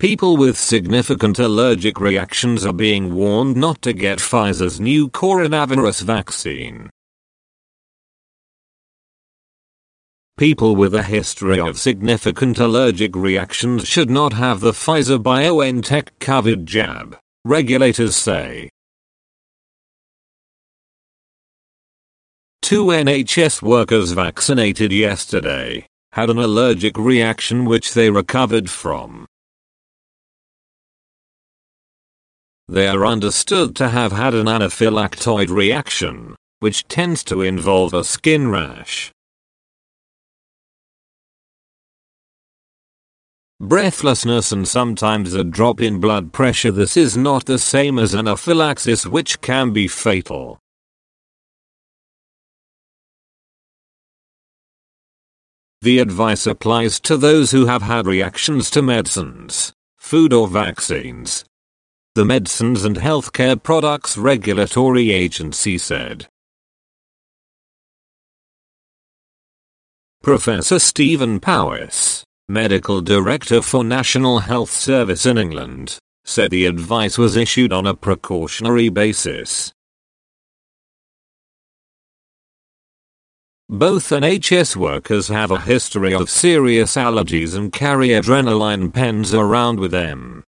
People with significant allergic reactions are being warned not to get Pfizer's new coronavirus vaccine. People with a history of significant allergic reactions should not have the Pfizer BioNTech COVID jab, regulators say. Two NHS workers vaccinated yesterday had an allergic reaction which they recovered from. They are understood to have had an anaphylactoid reaction, which tends to involve a skin rash. Breathlessness and sometimes a drop in blood pressure this is not the same as anaphylaxis which can be fatal. The advice applies to those who have had reactions to medicines, food or vaccines, the Medicines and Healthcare Products Regulatory Agency said. Professor Stephen Powis, Medical Director for National Health Service in England, said the advice was issued on a precautionary basis. Both NHS workers have a history of serious allergies and carry adrenaline pens around with them.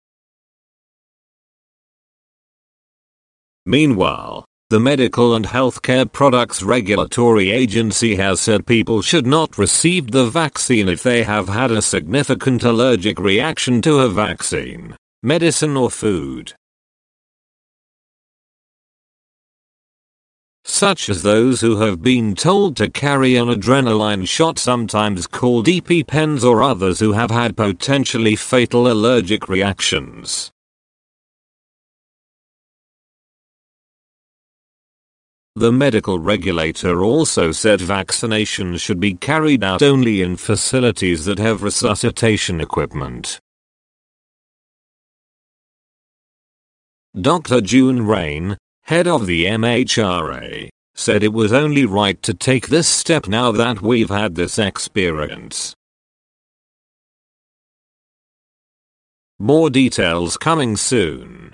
Meanwhile, the Medical and Healthcare Products Regulatory Agency has said people should not receive the vaccine if they have had a significant allergic reaction to a vaccine, medicine or food. Such as those who have been told to carry an adrenaline shot sometimes called EpiPens or others who have had potentially fatal allergic reactions. The medical regulator also said vaccinations should be carried out only in facilities that have resuscitation equipment. Dr. June Raine, head of the MHRA, said it was only right to take this step now that we've had this experience. More details coming soon.